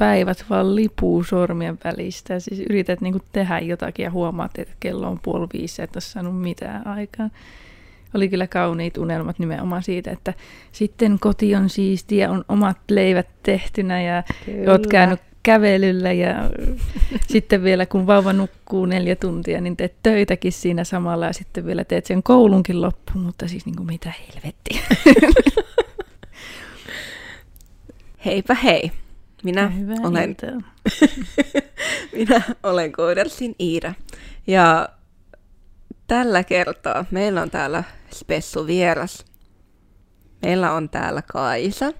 päivät vaan lipuu sormien välistä. Siis yrität niinku tehdä jotakin ja huomaat, että kello on puoli viisi et ole saanut mitään aikaa. Oli kyllä kauniit unelmat nimenomaan siitä, että sitten koti on siistiä, on omat leivät tehtynä ja Kyllä. oot käynyt kävelyllä ja sitten vielä kun vauva nukkuu neljä tuntia, niin teet töitäkin siinä samalla ja sitten vielä teet sen koulunkin loppuun, mutta siis niin kuin mitä helvettiä. Heipä hei. Minä Hyvää olen, iltaa. minä olen Koodersin Iira. Ja tällä kertaa meillä on täällä spessu vieras. Meillä on täällä Kaisa.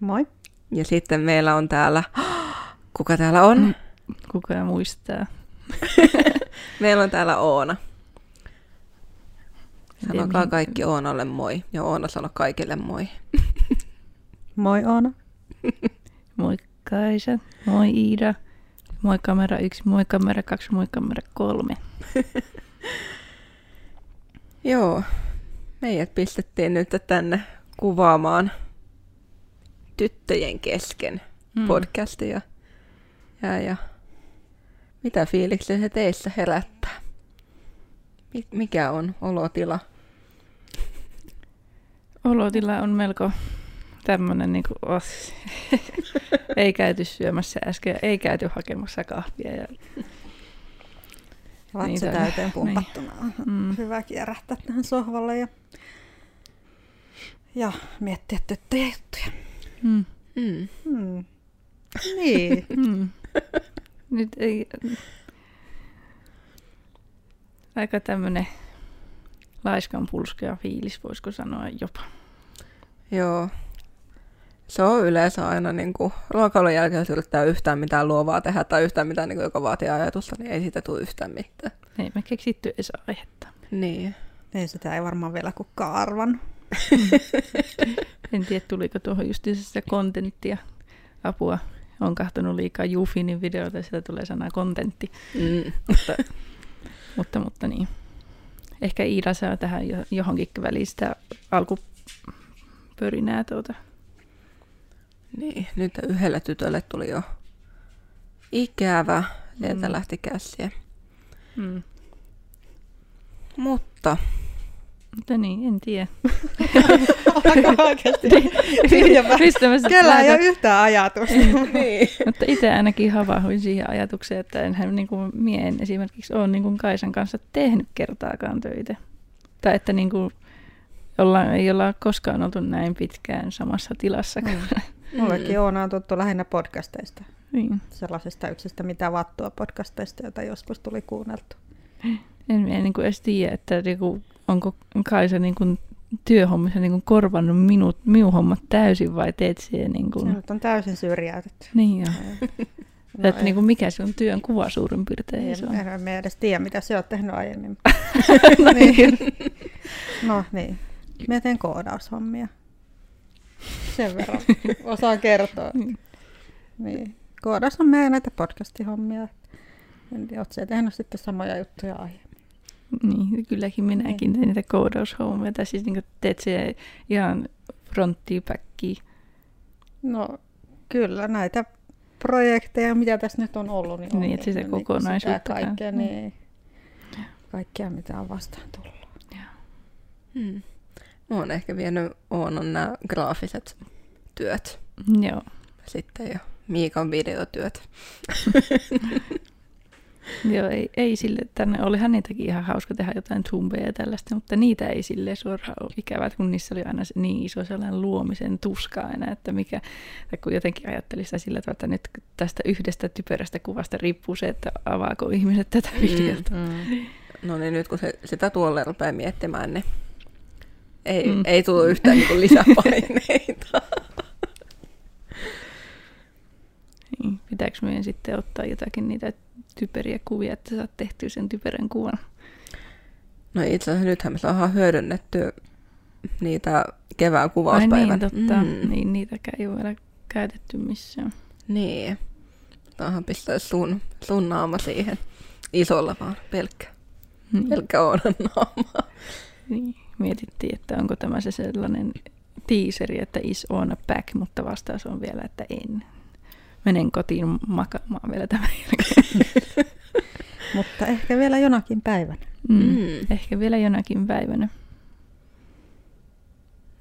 Moi. Ja sitten meillä on täällä... Kuka täällä on? Mm. Kuka muistaa? Meillä on täällä Oona. Sanokaa kaikki Oonalle moi. Ja Oona sano kaikille moi. Moi Oona. Moi Kaisa, moi Iida, moi kamera yksi, moi kamera kaksi, moi kamera kolme. Joo, meidät pistettiin nyt tänne kuvaamaan tyttöjen kesken Mm. podcastia. Ja, ja mitä fiiliksiä se teissä herättää? Mi- mikä on olotila? Olotila on melko tämmöinen, niin kuin, oh, ei käyty syömässä äsken, ei käyty hakemassa kahvia. Ja, Vatsa Niitä- täyteen pumpattuna. On mm, Hyvä kierähtää tähän sohvalle ja, ja miettiä tyttöjä juttuja. mm, Mm. Hmm. Niin. mm. Nyt ei... Aika tämmöinen laiskan pulskea fiilis, voisiko sanoa jopa. Joo. Se on yleensä aina niin kuin, ruokailun jälkeen, jos yrittää yhtään mitään luovaa tehdä tai yhtään mitään, niin kuin, joka vaatii ajatusta, niin ei siitä tule yhtään mitään. Ei me keksitty edes aihetta. Niin. ei sitä ei varmaan vielä kukaan arvannut. En tiedä, tuliko tuohon justiinsa sitä kontenttia apua. Olen kahtonut liikaa Jufinin videoita ja sieltä tulee sana kontentti. Mm. Mutta, mutta, mutta niin. Ehkä Iida saa tähän jo- johonkin väliin sitä alkupörinää tuota. Niin, nyt yhdelle tytölle tuli jo ikävä, sieltä Mm. lähti käsiä. Mm. Mutta Mutta niin, en tiedä. Aika oikeasti. Tyhjä Mistä mä Kellä ei ole yhtään ajatusta. niin. Mutta itse ainakin havahduin siihen ajatukseen, että enhän niin kuin, mie en esimerkiksi ole niin kuin Kaisan kanssa tehnyt kertaakaan töitä. Tai että niin kuin, olla, ei olla koskaan oltu näin pitkään samassa tilassa. Mm. Mullekin Oona on tuttu lähinnä podcasteista. niin. Sellaisista yksistä mitä vattua podcasteista, joita joskus tuli kuunneltu. En, en niin kuin edes tiedä, että niin kuin, onko Kaisa niin kuin, työhommissa niin kuin, korvannut minut, minun hommat täysin vai teet siihen niin kuin... nyt on täysin syrjäytetty. Niin joo. No, että niin kuin, mikä sun työn kuva suurin piirtein ei, se on. en, en edes tiedä, mitä sä oot tehnyt aiemmin. No niin. No niin. Mä teen koodaushommia. Sen verran osaan kertoa. Niin. Koodaushommia ja näitä podcast-hommia. En tiedä, oot sä tehnyt sitten samoja juttuja aiemmin? Niin, kylläkin minäkin tein niitä koodaushommia. Tai siis niin teet se ihan fronttiin. No kyllä, näitä projekteja, mitä tässä nyt on ollut, niin on Niin, että sitä tehnyt kokonaisuutta Sitä kaikkea, käy. niin, kaikkea, mitä on vastaan tullut. Hmm. Mä oon ehkä vienyt Oonan nämä graafiset työt Joo. sitten ja Miikan videotyöt. Joo, ei, ei sille, tänne olihan niitäkin ihan hauska tehdä jotain zumbeja ja tällaista, mutta niitä ei sille suoraan ole ikävää, kun niissä oli aina se niin iso sellainen luomisen tuska aina, että mikä, että kun jotenkin ajattelin sitä sillä tavalla, että nyt tästä yhdestä typerästä kuvasta riippuu se, että avaako ihmiset tätä videota. Mm. No niin, nyt kun se, sitä tuolle rupeaa miettimään, niin ei, Mm. ei tule yhtään niin lisäpaineita. Niin, pitääkö meidän sitten ottaa jotakin niitä typeriä kuvia, että saat tehtyä sen typerän kuvan? No itse asiassa nythän me saadaan hyödynnettyä niitä kevään Ai kuvauspäivän. niin, totta. Mm. Niin, niitäkään ei ole vielä käytetty missään. Niin. Tämähän pistää sun, sun naama siihen isolla vaan, pelkkä, Niin. pelkkä Oonan naama. Niin, mietittiin, että onko tämä se sellainen teaseri, että is on a back, mutta vastaus on vielä, että en. menen kotiin makaamaan vielä tämän jälkeen. Mutta ehkä vielä jonakin päivänä. Mm. Mm. Ehkä vielä jonakin päivänä.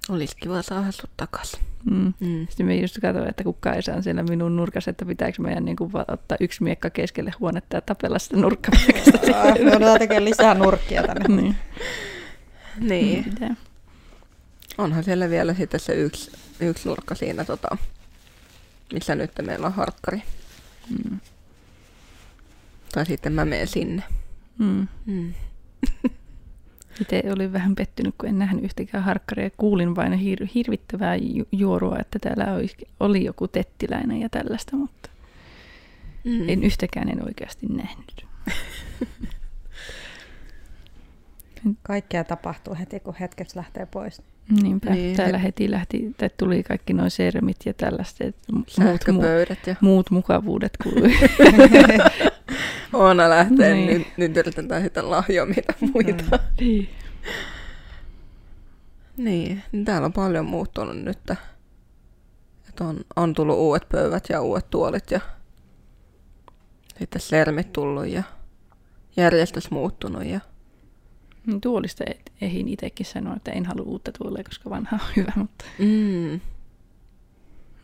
Olisi kiva saada sut takas. Mm. Mm. Sitten me just katsoin, että kun Kaisa on siellä minun nurkassa, että pitääkö meidän niin kuin, ottaa yksi miekka keskelle huonetta ja tapella sitä nurkkapaikasta. Me joudutaan tekemään lisää nurkkia tänne. niin. Niin. Pitää. Onhan siellä vielä sitten se yksi, yksi nurkka siinä, tota, missä nyt meillä on harkkari. Mm. Tai sitten mä menen sinne. Mm. Mm. Itse olin vähän pettynyt, kun en nähnyt yhtäkään harkkaria. Kuulin vain hir- hirvittävää ju- juorua, että täällä olisi, oli joku tettiläinen ja tällaista, mutta Mm. en yhtäkään en oikeasti nähnyt. Kaikkea tapahtuu heti, kun hetkeksi lähtee pois. Niinpä, Niin, täällä he- heti lähti, tai tuli kaikki noin sermit ja tällaiset muut, mu- Sähköpöydät ja muut mukavuudet kuului. Oona lähtee, Niin. nyt, nyt yritetään sitten lahjoa mitä muita. Niin. Niin, niin täällä on paljon muuttunut nyt. Et on, on tullut uudet pöydät ja uudet tuolit ja sitten sermit tullut ja järjestys muuttunut. Ja... Tuolista et- ehin itsekin sanoa, että en halua uutta tuolia, koska vanha on hyvä, mutta Mm.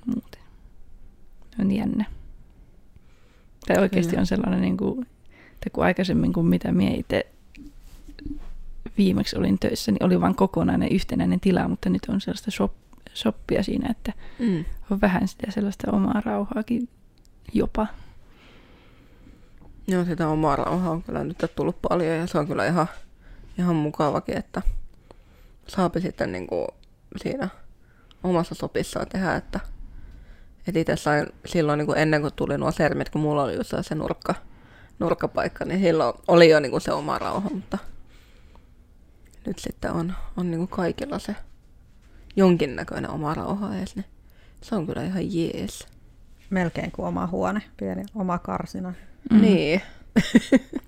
muuten on jännä. Tai oikeasti Kyllä. on sellainen, niin kuin, että kun aikaisemmin, kun mitä minä itse viimeksi olin töissä, niin oli vain kokonainen yhtenäinen tila, mutta nyt on sellaista shop, shoppia siinä, että Mm. on vähän sitä sellaista omaa rauhaakin jopa. Joo, sitä omaa rauhaa on kyllä nyt tullut paljon ja se on kyllä ihan, ihan mukavakin, että saapi sitten niin kuin siinä omassa sopissaan tehdä, että et itse sain silloin niin kuin ennen kuin tuli nuo sermit, kun mulla oli just se nurkka, nurkkapaikka, niin silloin oli jo niin kuin se oma rauha, mutta nyt sitten on, on niin kuin kaikilla se jonkinnäköinen oma rauha edes, niin se on kyllä ihan jees. Melkein kuin oma huone, pieni oma karsina. Mm. Niin.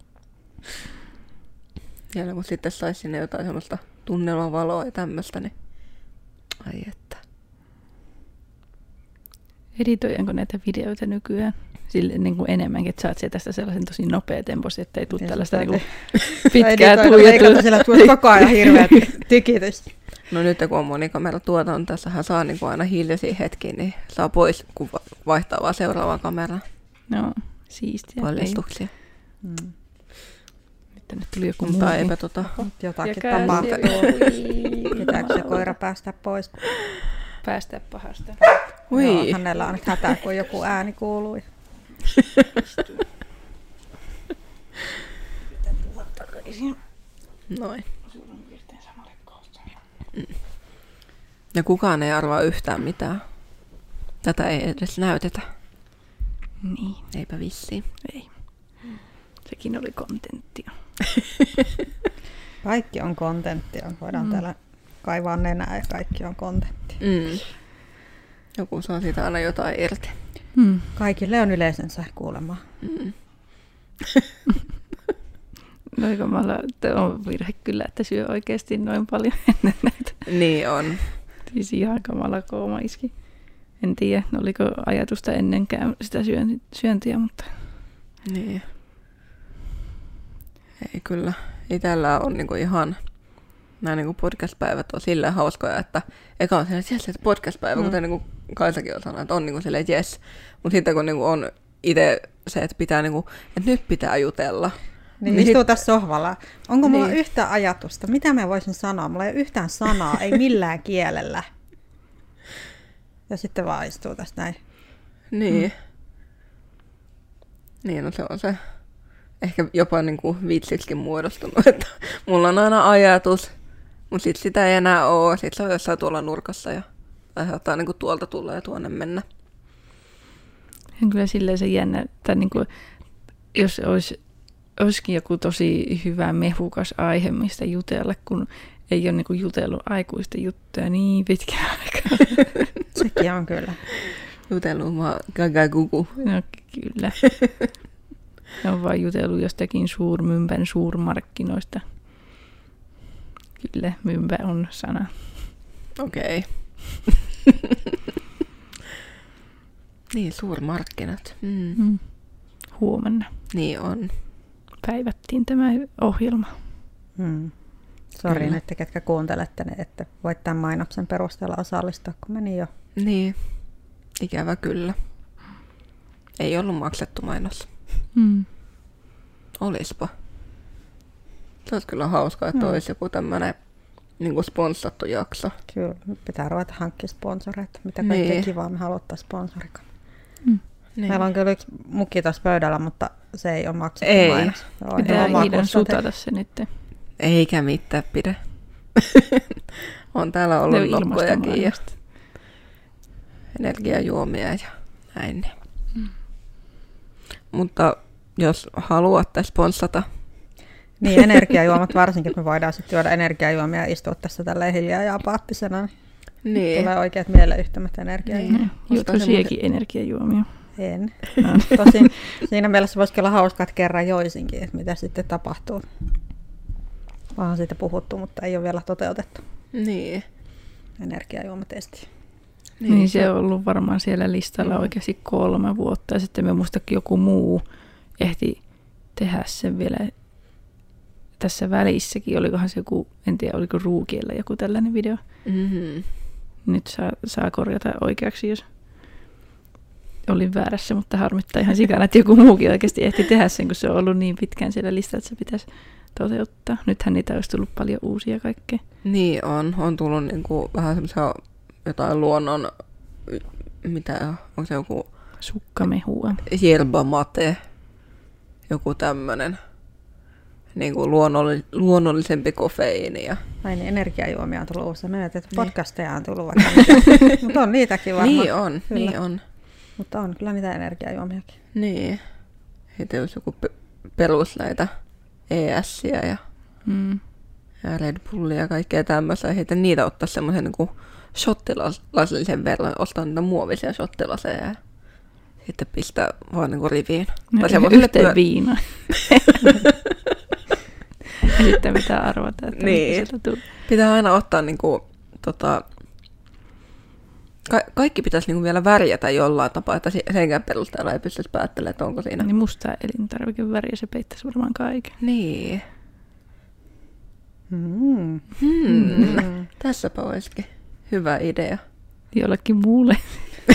ja kun sitten saisi sinne jotain semmoista tunnelmavaloa ja tämmöistä, niin ai että. Editoidaanko näitä videoita nykyään? Sille niin kuin enemmänkin, että saat sieltä tästä sellaisen tosi nopea tempos, ettei tule tällaista niin kuin pitkää tuijotusta. sillä, tulee koko ajan hirveä ty- tykitys. No nyt kun on monikamera tuotanto, tässähän saa niinku aina hiljaisia hetkiä, niin saa pois, kun va- vaihtaa vaan seuraavaan kameraan No, siistiä. paljastuksia. Mm. Ei, tänne tuli joku muu. Mutta eipä tota... Jotakin. Oi. Pitääkö se koira päästä pois? Päästä pahasta. Ui, Joo, hänellä on nyt hätä, kun joku ääni kuului. noin. Ja kukaan ei arvaa yhtään mitään. Tätä ei edes näytetä. Niin, Eipä vissiin. ei. Sekin oli kontenttia. Kaikki on kontenttia. Voidaan mm. täällä kaivaa nenää ja kaikki on kontentti. Mm. Joku saa siitä aina jotain irti. Hmm. Kaikille on yleisensä kuulemma. Mm. No eikö mä on virhe kyllä, että syö oikeasti noin paljon ennen näitä. Niin on. Siis ihan kamala kooma iski. En tiedä, oliko ajatusta ennenkään sitä syönti- syöntiä, mutta Niin. Ei kyllä. Itellä on niinku ihan, nämä niinku podcast-päivät on silleen hauskoja, että eka on silleen, että jes, että podcast-päivä, mm. kuten niinku Kaisakin on sanonut, että on niinku silleen, että jes. Mutta sitten kun niinku on itse se, että pitää niinku, että nyt pitää jutella. Niin, Niin istuu sit- tässä sohvalla. Onko mulla Niin. yhtä ajatusta? Mitä mä voisin sanoa? Mulla ei ole yhtään sanaa, ei millään kielellä. Ja sitten vaan istuu tässä näin. Niin. Mm. Niin, no se on se ehkä jopa niinku vitsiksikin muodostunut, että mulla on aina ajatus, mutta sitten sitä ei enää ole. Sitten se on jossain tuolla nurkassa ja aiheuttaa niinku tuolta tulla ja tuonne mennä. on kyllä silleen se jännä, että niin kuin, jos olisi, olisikin joku tosi hyvä mehukas aihe, mistä jutella, kun ei ole niin kuin jutellut aikuisten juttuja niin pitkään aikaa. Sekin on kyllä. Jutellut vaan gaga gugu. No kyllä. Ne on vaan jutellut jostakin suurmympän suurmarkkinoista. Kyllä, mympä on sana. Okei. Okay. Niin, suurmarkkinat. Mm. Mm. Huomenna Niin on. päivättiin tämä ohjelma. Hmm. Sori Kyllä. nyt, ketkä kuuntelette, niin että voit tämän mainoksen perusteella osallistua, kun meni jo. Niin, ikävä kyllä. Ei ollut maksettu mainos. Mm. Olispa. Se olisi kyllä hauskaa, että Mm. olisi joku tämmöinen niin sponssattu jakso. Kyllä, nyt pitää ruveta hankkia sponsoreita. Mitä kaikkea Niin. kivaa me haluttaisiin sponsorikaan. Mm. Niin. Meillä on kyllä yksi mukki tuossa pöydällä, mutta se ei ole maksettu Ei. mainos. Se on Pitää ihan Iidan sutata se nyt. Eikä mitään pidä. on täällä ollut nokkojakin ja energiajuomia ja näin. Mm. Mutta jos haluatte sponssata, Niin, energiajuomat varsinkin, että me voidaan sitten juoda energiajuomia ja istua tässä tälleen hiljaa ja apaattisena. Niin niin, tulee oikeat mieleyhtymät energiajuomia. Niin. Juotko se siekin energiajuomia? En. No. Tosin siinä mielessä voisi olla hauskaa, että kerran joisinkin, että mitä sitten tapahtuu. Vaan siitä puhuttu, mutta ei ole vielä toteutettu niin. energiajuomatesti. Niin, niin se on ollut varmaan siellä listalla oikeasti kolme vuotta. Ja sitten me muistakin joku muu ehti tehdä sen vielä tässä välissäkin. Olikohan se joku, en tiedä, oliko Ruukiella joku tällainen video. Mm-hmm. Nyt saa, saa korjata oikeaksi, jos olin väärässä, mutta harmittaa ihan sikana, että joku muukin oikeasti ehti tehdä sen, kun se on ollut niin pitkään siellä listalla, että se pitäisi toteuttaa. Nythän niitä olisi tullut paljon uusia kaikkea. Niin on. On tullut niinku vähän semmoisia jotain luonnon, mitä, onko se joku Sukkamehua. yerba mate, joku tämmönen niin kuin luonnolli, luonnollisempi kofeiini. Ja... Ai niin, energiajuomia on tullut uusia. Menet, että Niin. podcasteja on tullut. Mutta on niitäkin varmaan. Niin on, Kyllä. niin on. Mutta on kyllä niitä energiajuomiakin. Niin. Heitä jos joku pe- perus näitä ESiä ja, Mm. ja Red Bullia ja kaikkea tämmöistä. Heitä niitä ottaa semmoisen niin shottilasillisen verran, ostaa niitä muovisia shottilaseja ja sitten pistää vaan niin kuin riviin. No, Tai semmoiselle yhteen pyö- viina. ja sitten pitää arvata, että Niin. mitä sieltä tulee. Pitää aina ottaa niinku, tota, ka- kaikki pitäisi niinku vielä värjätä jollain tapaa, että se- senkään perusteella ei pystyisi päättelemään, että onko siinä. Niin musta elintarvikeväriä se peittäisi varmaan kaiken. Niin. Mm. Hmm. Mm. Tässäpä olisikin hyvä idea. Jollekin muulle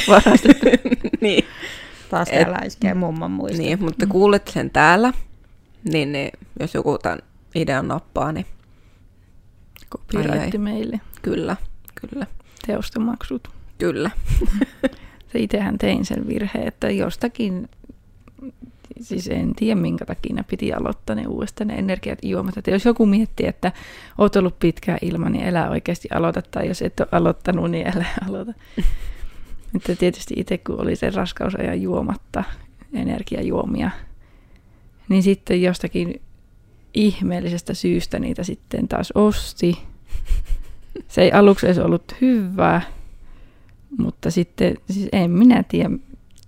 varastettu. niin. Taas Et- täällä iskee mumman muisti. niin, mutta kuulet sen täällä, niin, niin jos joku tämän idean nappaa, niin Copyright meille. kyllä, kyllä, Teostomaksut. kyllä. Se itsehän tein sen virheen, että jostakin, siis en tiedä minkä takia ne piti aloittaa ne uudestaan ne energiajuomat. Että jos joku miettii, että oot ollut pitkään ilman, niin elää oikeasti aloita, tai jos et ole aloittanut, niin älä aloita. Että tietysti itse kun oli se raskausajan juomatta energiajuomia, niin sitten jostakin ihmeellisestä syystä niitä sitten taas osti. Se ei aluksi edes ollut hyvää, mutta sitten, siis en minä tiedä,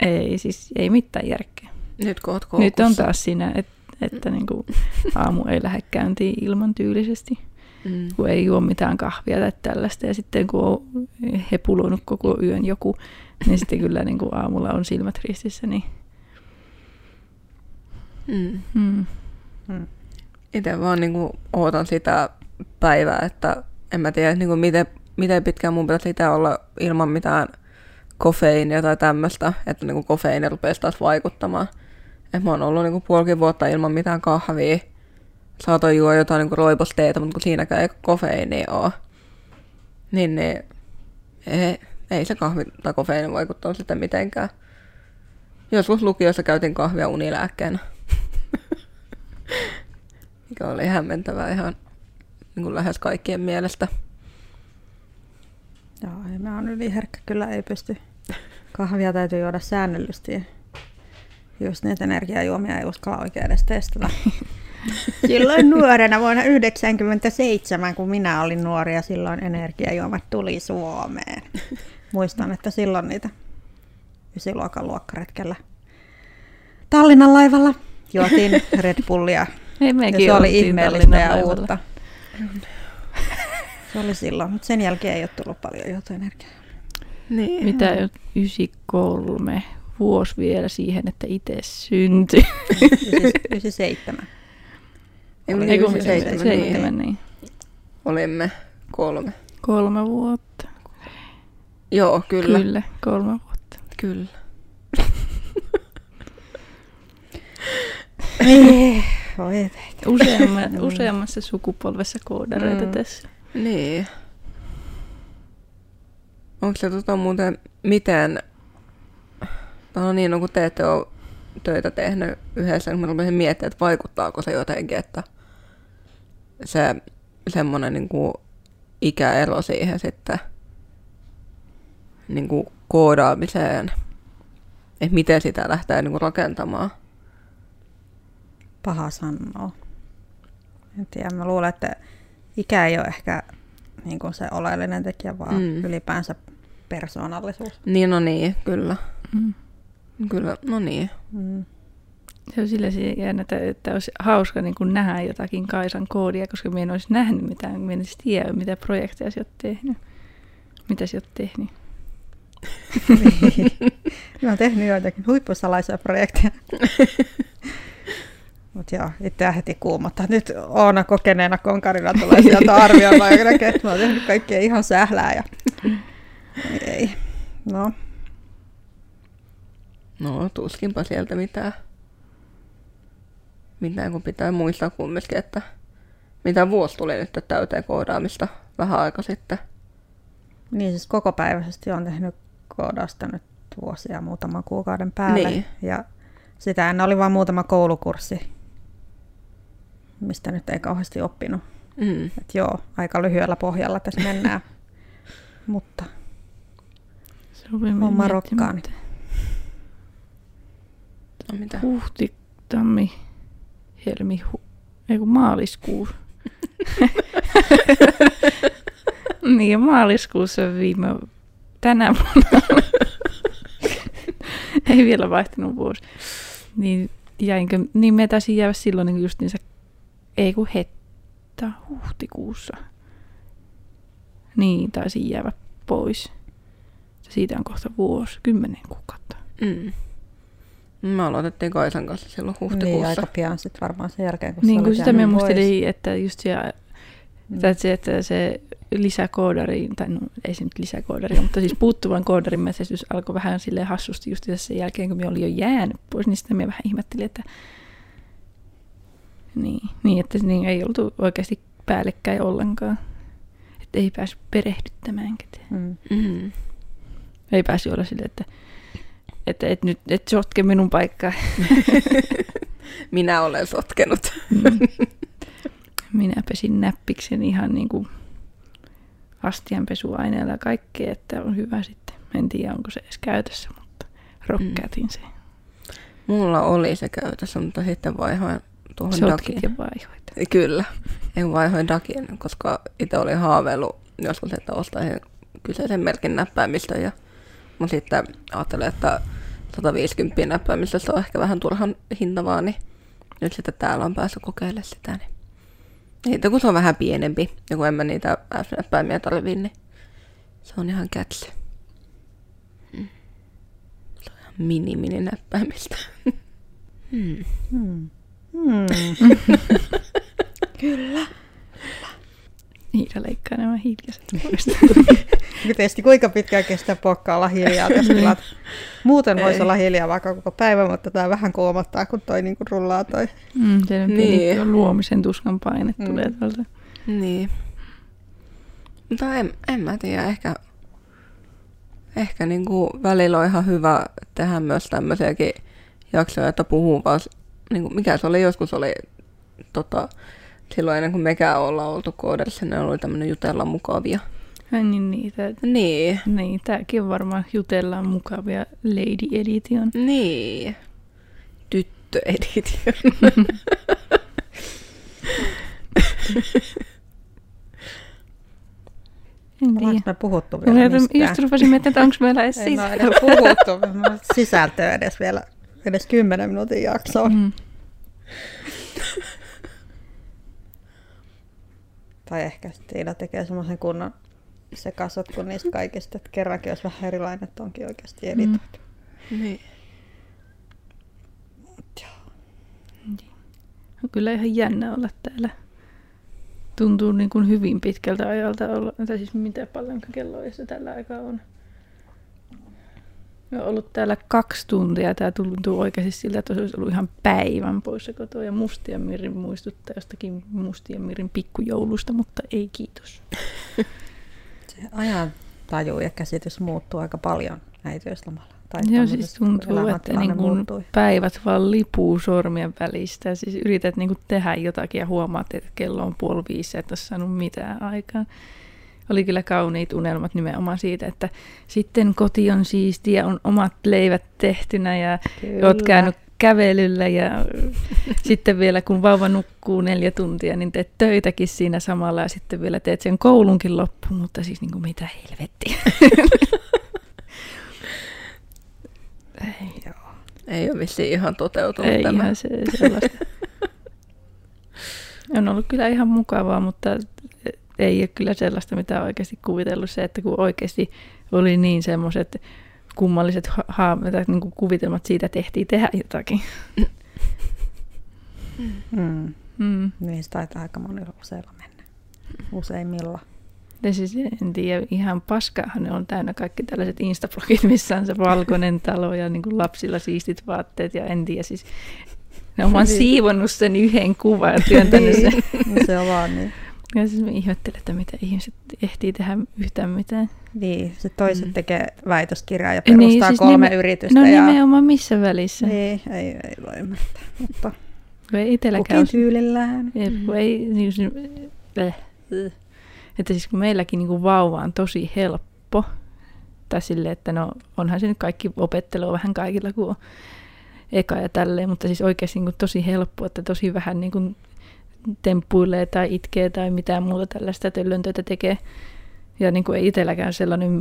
ei siis ei mitään järkeä. Nyt kun Nyt on taas siinä, että, että niin kuin aamu ei lähde käyntiin ilman tyylisesti, Mm. kun ei juo mitään kahvia tai tällaista. Ja sitten kun on hepuloinut koko yön joku, niin sitten kyllä niin kuin aamulla on silmät ristissä. Niin, Mm. hmm. Mm. Itse vaan niinku ootan sitä päivää, että en mä tiedä niinku miten, miten pitkään mun pitäisi itse olla ilman mitään kofeiinia tai tämmöistä, että niinku kofeiini rupeaisi taas vaikuttamaan. Et mä oon ollut niinku puolikin vuotta ilman mitään kahvia. Saatoin juo jotain niinku roibosteita, mutta kun siinäkään ei kofeiinia ole. Niin, niin ei, ei se kahvi tai kofeiini vaikuttanut sitä mitenkään. Joskus lukiossa käytin kahvia unilääkkeenä. Mikä oli hämmentävää ihan niin kuin lähes kaikkien mielestä. Joo, ei, mä oon yliherkkä, kyllä ei pysty. Kahvia täytyy juoda säännöllisesti. Just niitä energiajuomia ei uskalla oikein edes testata. Silloin nuorena vuonna 1997, kun minä olin nuori ja silloin energiajuomat tuli Suomeen. Muistan, että silloin niitä ysiluokan luokkaretkellä Tallinnan laivalla juotiin Red Bullia. Ei Ja se oli ihmeellistä ja laivalla. uutta. Se oli silloin, mutta sen jälkeen ei ole tullut paljon juotu energiaa. Niin. Mitä jo 93 vuosi vielä siihen, että itse syntyi. 97. Kun Ei kun 97, niin. seitsemän, niin. Olimme kolme. Kolme vuotta. Joo, kyllä. Kyllä, kolme vuotta. Kyllä. Niin, voi. Useamma, useammassa sukupolvessa koodareita Mm. tässä. Niin. Onko se tota muuten miten... No niin, no kun te ette ole töitä tehnyt yhdessä, niin mä rupesin miettimään, että vaikuttaako se jotenkin, että se semmoinen niin kuin ikäero siihen sitten niin kuin koodaamiseen, että miten sitä lähtee niin kuin rakentamaan. Paha sanoa. En tiedä, mä luulen, että ikä ei ole ehkä niin kuin se oleellinen tekijä, vaan Mm. ylipäänsä persoonallisuus. Niin, no niin, kyllä. Mm. Kyllä, no niin. Mm. Se on sillä jännä, että, että olisi hauska niin kuin nähdä jotakin Kaisan koodia, koska minä en olisi nähnyt mitään, minä en edes tiedä, mitä projekteja sinä olet tehnyt. Mitä sinä olet tehnyt. Niin. Mä oon tehnyt joitakin huippusalaisia projekteja. Mutta joo, itseä heti kuumottaa. Nyt Oona kokeneena konkarina tulee sieltä arvioimaan ja näkee, että mä oon tehnyt kaikkea ihan sählää. Ja... Ei. No, No, tuskinpa sieltä mitään. Mitään, kun pitää muistaa kumminkin, että mitä vuosi tuli nyt täyteen koodaamista vähän aika sitten. niin siis koko päiväisesti on tehnyt koodausta nyt vuosia muutaman kuukauden päälle. Niin. Ja sitä ennen oli vain muutama koulukurssi, mistä nyt ei kauheasti oppinut. Mm. Et joo, aika lyhyellä pohjalla tässä mennään. Mutta Sovimme Homma miettimään, rokkaan. että No mitä? Huhti, tammi, helmi, ei kun maaliskuu. niin, maaliskuussa viime tänä vuonna. ei vielä vaihtunut vuosi. Niin jäinkö, niin me taisin jäädä silloin niin just niissä, ei kun hetta, huhtikuussa. Niin, taisin jäädä pois. Siitä on kohta vuosi, kymmenen kuukautta. Mm. Me aloitettiin Kaisan kanssa silloin niin huhtikuussa. aika pian sitten varmaan sen jälkeen, kun Niin olit sitä me jäänyt pois. muistelin, että just siellä, Mm. että se, että se lisäkoodari, tai no ei se nyt lisäkoodari, mutta siis puuttuvan koodarin metsästys alkoi vähän sille hassusti just sen jälkeen, kun me olin jo jäänyt pois, niin sitten me vähän ihmettelin, että niin, niin että niin ei oltu oikeasti päällekkäin ollenkaan. Että ei päässyt perehdyttämään ketään. Mm. Mm. Ei päässyt olla sille, että että et nyt et sotke minun paikkaa. Minä olen sotkenut. Minä pesin näppiksen ihan niin kuin astianpesuaineella ja kaikkea, että on hyvä sitten. En tiedä, onko se edes käytössä, mutta rokkätin se. Mulla oli se käytössä, mutta sitten vaihoin tuohon Sotkit dakiin. vaihoit. Kyllä. En vaihoin dakin, koska itse olin haaveillut joskus, että ostaisin kyseisen merkin näppäimistön. Ja mä sitten ajattelin, että 150 näppäimistä se on ehkä vähän turhan hintavaa, niin nyt sitten täällä on päässyt kokeilemaan sitä. Niin. Niitä kun se on vähän pienempi, ja kun en mä niitä F-näppäimiä tarvii, niin se on ihan kätsy. Mm. Se on ihan mini-mini näppäimistä. hmm. Mm. Mm. Iida leikkaa nämä hiljaiset. Testi, kuinka pitkään kestää pokkaa olla hiljaa tässä Niin. tilat. Muuten voisi olla hiljaa vaikka koko päivä, mutta tämä vähän kuumottaa, kun toi niinku rullaa toi. mm, se Niin. niin. luomisen tuskan paine Mm. tulee tuolta. Niin. Mutta en, en mä tiedä, ehkä, ehkä niinku välillä on ihan hyvä tehdä myös tämmöisiäkin jaksoja, että puhuu vaan, niinku, mikä se oli, joskus oli tota, silloin ennen kuin mekään ollaan oltu kooderissa, ne oli tämmöinen jutella mukavia. Niin, niitä. Niin, Niin, tääkin on varmaan jutellaan mukavia Lady Edition. niin. Tyttö edition. En tiedä. me puhuttu Mä vielä mistään? just rupesin miettimään, että onko meillä edes Ei me edes puhuttu sisältöä edes vielä, edes 10 minuutin jaksoa. Mm. Tai ehkä Iida tekee semmoisen kunnon sekasot kuin niistä kaikista, että kerrankin jos vähän erilainen, että onkin oikeasti editoitu. Mm. Niin. Niin. On kyllä ihan jännä olla täällä. Tuntuu niin kuin hyvin pitkältä ajalta olla, tai siis mitä paljon kelloja se tällä aikaa on. Me ollut täällä kaksi tuntia. Tämä tuntuu oikeasti siltä, että olisi ollut ihan päivän poissa kotoa. Ja Mustianmirin muistuttaa jostakin Mustianmirin pikkujoulusta, mutta ei kiitos. Se ajan taju ja käsitys muuttuu aika paljon äitiyslomalla. Tai Joo, siis tuntuu, että niin kun muuttui. päivät vaan lipuu sormien välistä. Siis yrität niin kun tehdä jotakin ja huomaat, että kello on puoli viisi et ole saanut mitään aikaa. Oli kyllä kauniit unelmat nimenomaan siitä, että sitten koti on siistiä, on omat leivät tehtynä ja Kyllä. oot käynyt kävelyllä ja sitten vielä kun vauva nukkuu neljä tuntia, niin teet töitäkin siinä samalla ja sitten vielä teet sen koulunkin loppuun, mutta siis niin kuin mitä helvettiä. Ei, Joo. Ei ole vissiin ihan toteutunut ei tämä. ihan se, sellaista. On ollut kyllä ihan mukavaa, mutta ei ole kyllä sellaista, mitä oikeasti kuvitellut. Se, että kun oikeasti oli niin semmoiset kummalliset ha- haaveet, tai niin kuin kuvitelmat siitä tehtiin tehdä jotakin. Mm. Mm. Niin se taitaa aika monilla useilla mennä. Useimmilla. Ja siis en tiedä, ihan paskaahan ne on täynnä kaikki tällaiset instablogit, missä on se valkoinen talo ja niin kuin lapsilla siistit vaatteet ja en tiedä siis. Ne on vaan Niin. siivonnut sen yhden kuvan ja työntänyt sen. niin se on vaan niin. Ja siis mä ihmettelen, että mitä ihmiset ehtii tehdä yhtään mitään. Niin, se toiset Mm. tekee väitöskirjaa ja perustaa Niin, siis kolme nime- yritystä. No ja... nimenomaan missä välissä. Niin, ei, ei voi ymmärtää. Mutta ei itselläkään kukin tyylillään. Jep, kun ei, niin, äh, äh. Että siis kun meilläkin niin kuin vauva on tosi helppo, tai sille, että no onhan se nyt kaikki opettelua vähän kaikilla kuin on eka ja tälleen, mutta siis oikeasti niin kuin tosi helppo, että tosi vähän niin kuin temppuilee tai itkee tai mitään muuta tällaista töllöntöitä tekee. Ja niin kuin ei itselläkään sellainen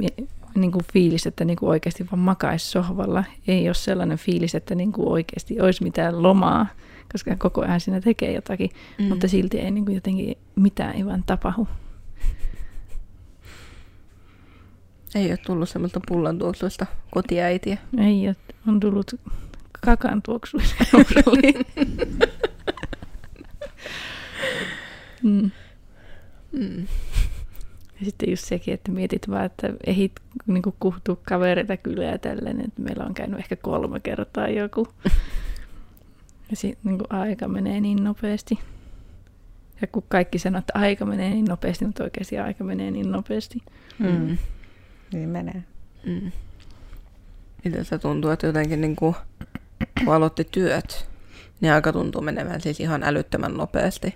niin kuin fiilis, että niin kuin oikeasti vaan makaisi sohvalla. Ei ole sellainen fiilis, että niin kuin oikeasti olisi mitään lomaa, koska koko ajan siinä tekee jotakin, Mm. mutta silti ei niin kuin jotenkin mitään ei vaan tapahdu. Ei ole tullut semmoista pullantuoksuista kotiäitiä. Ei ole, on tullut kakan huusholliin. mm. Mm. Ja sitten just sekin, että mietit vaan, että ehdit niin kuhtua kavereita kyllä ja tälleen, että meillä on käynyt ehkä kolme kertaa joku. Ja sitten niin aika menee niin nopeasti. Ja kun kaikki sanoo, että aika menee niin nopeasti, mutta oikeasti aika menee niin nopeasti. Mm. Niin menee. Mm. Itse se tuntuu, että jotenkin niin kuin, kun aloitti työt, niin aika tuntuu menevän siis ihan älyttömän nopeasti.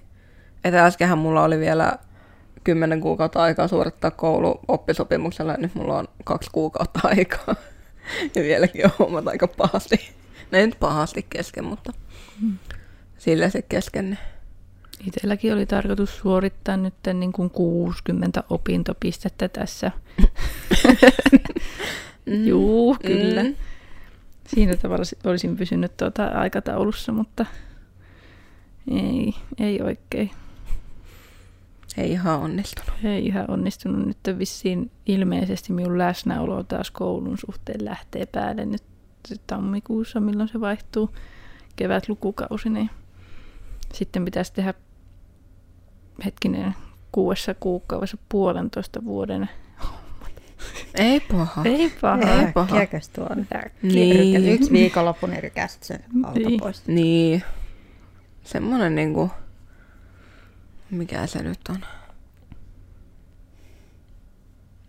Että äskenhän mulla oli vielä kymmenen kuukautta aikaa suorittaa koulu oppisopimuksella, ja nyt mulla on kaksi kuukautta aikaa. Ja vieläkin on hommat aika pahasti. No ei nyt pahasti kesken, mutta Mm. sillä se kesken. Itselläkin oli tarkoitus suorittaa nyt niin kuin 60 opintopistettä tässä. Mm. Juu, kyllä. Mm. Siinä tavalla olisin pysynyt tuota aikataulussa, mutta ei, ei oikein. Ei ihan onnistunut. Ei ihan onnistunut. Nyt vissiin ilmeisesti minun läsnäolo taas koulun suhteen lähtee päälle nyt tammikuussa, milloin se vaihtuu kevätlukukausi, niin sitten pitäisi tehdä hetkinen kuudessa kuukaudessa puolentoista vuoden. Ei paha. Ei paha. Ei paha. Äkkiäkös tuo? Niin. Yksi viikonloppu, niin rykäsit sen alta Niin. pois. Niin. Semmonen niinku... Mikä se nyt on?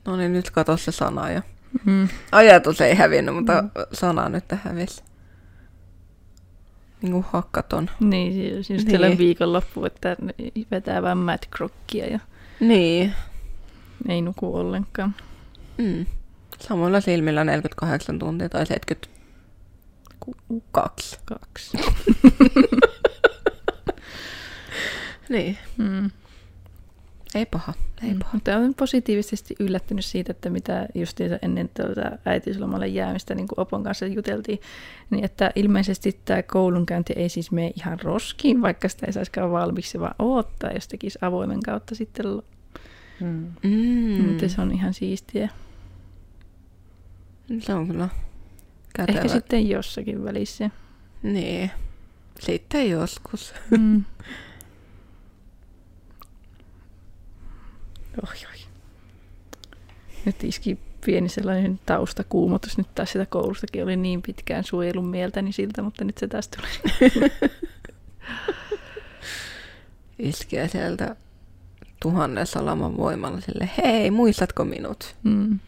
No niin, nyt kato se sana jo. Mm. Ajatus ei hävinnyt, mutta mm. sana nyt hävisi. Niinku hakkaton. Niin, siis just Niin. sellainen viikonloppu, että vetää vaan Mad Crockia ja Niin. ei nuku ollenkaan. Mm. Samoilla silmillä 48 tuntia tai 72. Kaksi. Niin. Mm. Ei paha. Ei Mm. paha. Mutta olen positiivisesti yllättynyt siitä, että mitä justiinsa ennen tuota äitiyslomalle jäämistä, niin kuin Opon kanssa juteltiin, niin että ilmeisesti tämä koulunkäynti ei siis mene ihan roskiin, vaikka sitä ei saisikaan valmiiksi, vaan odottaa, jos tekisi avoimen kautta sitten. Mm. Mm. Mutta se on ihan siistiä. Se on kyllä kätevä. Ehkä sitten jossakin välissä. Niin. Sitten joskus. Mm. Oi, oi. Nyt iski pieni sellainen taustakuumotus. Nyt taas sitä koulustakin oli niin pitkään suojelun mieltäni siltä, mutta nyt se taas tuli. Iskee sieltä tuhannen salaman voimalla sille, hei, muistatko minut? Mm.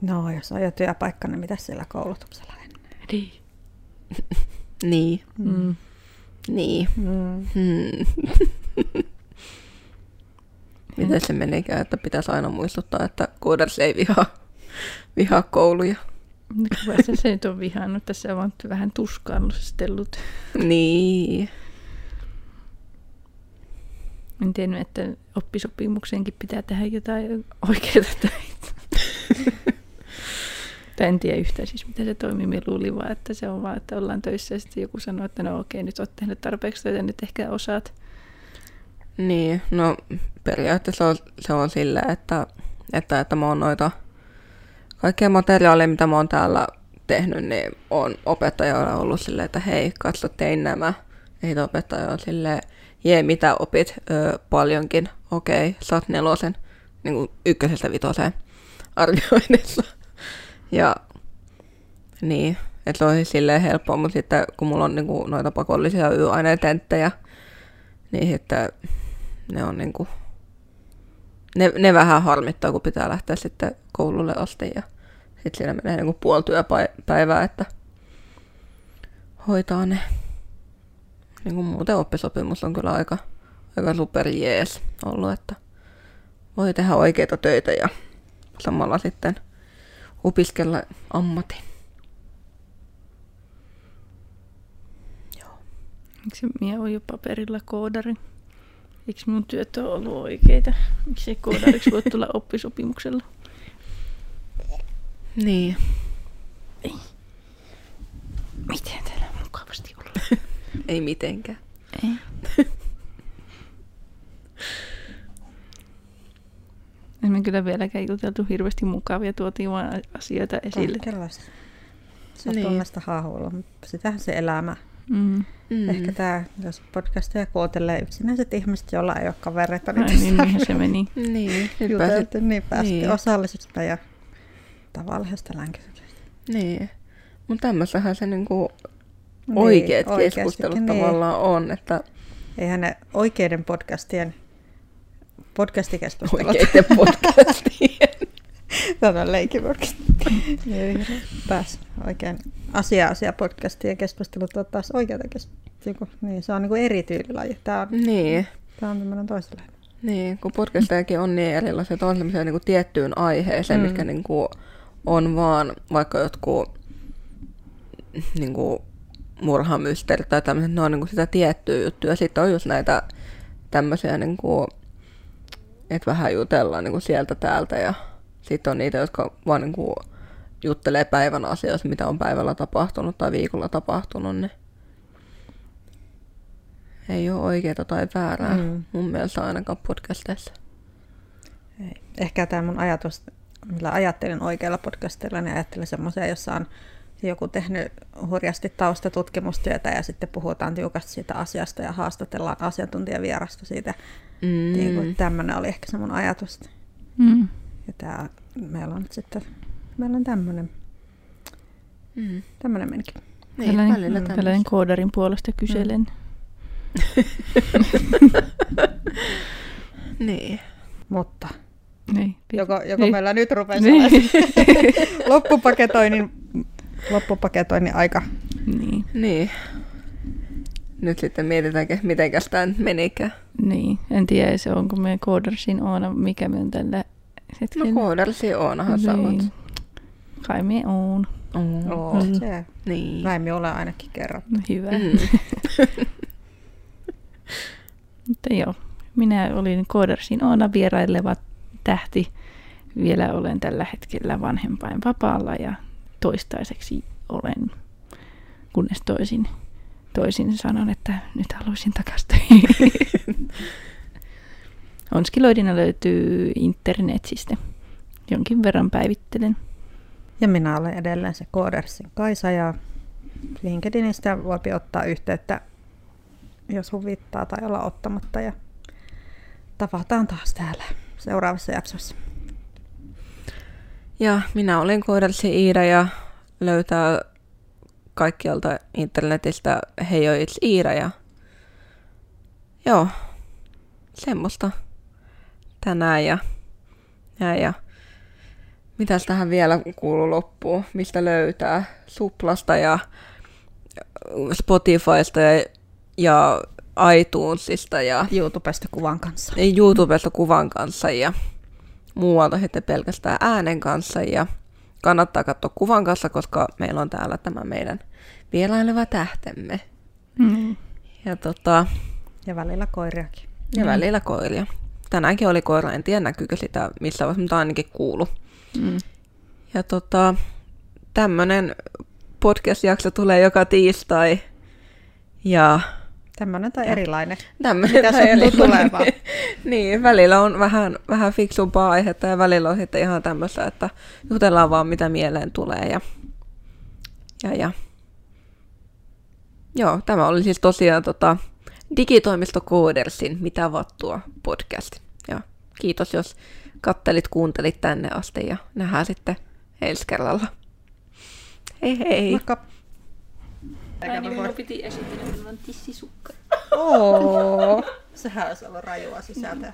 No, jos on jo työpaikka, niin mitä siellä koulutuksella on? Niin. Niin, Mm. niin. Mm. Hmm. Miten se menikään, että pitäisi aina muistuttaa, että kooders ei vihaa, vihaa kouluja. Kuka se, se nyt on vihannut, tässä on vaan vähän tuskaannustellut. Niin. En tiennyt, että oppisopimukseenkin pitää tehdä jotain oikeita töitä. Tai en tiedä yhtään siis, miten se toimii. Minä luulin vaan, että se on vaan, että ollaan töissä ja sitten joku sanoo, että no okei, nyt olet tehnyt tarpeeksi töitä, nyt ehkä osaat. Niin, no periaatteessa on, se on sillä, että, että, että mä oon noita kaikkia materiaaleja, mitä mä oon täällä tehnyt, niin on opettajalla ollut silleen, että hei, katso, tein nämä. Sitten opettaja on silleen, jee, mitä opit? Öö, paljonkin. Okei, saat nelosen. Niin kuin ykkösestä vitoseen arvioinnissa. Ja niin, että se on siis silleen helppoa, mutta sitten kun mulla on niin kuin, noita pakollisia y-ainetenttejä, niin sitten ne on niinku, ne, ne vähän harmittaa, kun pitää lähteä sitten koululle asti ja sitten siinä menee niinku puoli työpäivää, että hoitaa ne. Niinku muuten oppisopimus on kyllä aika, aika super jees ollut, että voi tehdä oikeita töitä ja samalla sitten opiskella ammatin. Miksi olen jo paperilla koodari? Eikö minun työt ole ollut oikeita? Miksi ei koodariksi voi tulla oppisopimuksella? Niin. Miten täällä on mukavasti ollut? Ei mitenkään. Ei. Emme kyllä vieläkään juteltu hirveästi mukavia, tuotiin vaan asioita esille. Kellas. Se on Niin. tuommoista haahuilua, mutta sitähän se elämä. Mm. Mm. Ehkä tämä, jos podcasteja kuuntelee yksinäiset ihmiset, joilla ei ole kavereita, niin, niin, tässä niinhän se meni. Niin, nyt pääsit, juteltu, niin päästiin niin. niin. osallisesta ja tavallisesta länkytyksestä. niin. Mutta tämmöissähän se niinku oikeat Niin, keskustelut oikeastikin, tavallaan on, että Eihän ne oikeiden podcastien podcastikeskustelut. oikeiden podcastien. Tämä on leikipodcast. Niin, Pääs oikein asia-asia podcastia keskustelut on taas oikeata keskustelua. Niin, se on niin kuin eri tyylilaji. Tämä on, niin, tämä on tämmöinen toisenlainen. niin, kun podcastejakin on niin erilaisia, että on sellaisia niinku tiettyyn aiheeseen, mm. Mitkä niinku on vaan vaikka jotkut niinku murhamysteerit tai tämmöiset, ne on niinku sitä tiettyä juttuja. Sitten on just näitä tämmöisiä, niinku, että vähän jutellaan niinku sieltä täältä ja sitten on niitä, jotka vaan niinku juttelee päivän asioista, mitä on päivällä tapahtunut tai viikolla tapahtunut, niin ei ole oikeaa tai väärää mm. Mun mielestä ainakaan podcasteissa. Ei. Ehkä tämä mun ajatus, millä ajattelin oikealla podcastilla, niin ajattelin semmoisia, jossa on joku tehnyt hurjasti taustatutkimustyötä ja sitten puhutaan tiukasti siitä asiasta ja haastatellaan asiantuntijavierasta siitä. Mm. Niin kuin tämmöinen oli ehkä se mun ajatus. Mm. Ja tää, meillä on sitten, meillä on tämmöinen, Mm. tämmöinen menikin. Niin, tällainen, välillä tällainen koodarin puolesta kyselen. Niin. Mutta Niin. joko, joko niin. meillä nyt rupesi Niin. loppupaketoinnin, loppupaketoinnin aika. niin. Niin. Nyt sitten mietitäänkö, mitenkäs tämä nyt menikään. Niin, en tiedä, se onko me koodarsin Oona, mikä me on tällä No koodarsi Oonahan sä oot. niin. Kai me oon. Mm. Oo, Mm. se. Niin. Näin me ollaan ainakin kerran. No, hyvä. Mm. Mutta joo, minä olin koodarsin Oona vieraileva tähti. Vielä olen tällä hetkellä vanhempain vapaalla ja toistaiseksi olen, kunnes toisin, toisin sanon, että nyt haluaisin takaisin. Onskiloidina löytyy internetsistä. Jonkin verran päivittelen. Ja minä olen edelleen se Koodersin Kaisa ja LinkedInistä voi ottaa yhteyttä, jos huvittaa tai olla ottamatta. Ja tavataan taas täällä seuraavassa jaksossa. Ja minä olen koirallisi Iida ja löytää kaikkialta internetistä Hei Iira ja joo, semmoista tänään ja, ja, ja mitäs tähän vielä kuuluu loppuun, mistä löytää Suplasta ja Spotifysta ja, ja iTunesista ja YouTubesta kuvan kanssa. YouTubesta kuvan kanssa ja muualta sitten pelkästään äänen kanssa ja kannattaa katsoa kuvan kanssa, koska meillä on täällä tämä meidän vieraileva tähtemme. Mm. Ja, tota, ja välillä koiriakin. Ja mm. välillä koiria. Tänäänkin oli koira, en tiedä näkyykö sitä missä vaiheessa, mutta ainakin kuulu. Mm. Ja tota, tämmönen podcast-jakso tulee joka tiistai. Ja Tämmöinen tai erilainen. Tämmöinen Mitä tai erilainen. niin, välillä on vähän, vähän fiksumpaa aihetta ja välillä on sitten ihan tämmöistä, että jutellaan vaan mitä mieleen tulee. Ja, ja, ja. Joo, tämä oli siis tosiaan tota, Digitoimisto Koodersin Mitä vattua podcast. Ja kiitos, jos kattelit, kuuntelit tänne asti ja nähdään sitten ensi kerralla. Hei hei! Moikka! Ai niin minun piti esitellä, että on tissisukka. Oo, sehän olisi ollut rajua sisältöä.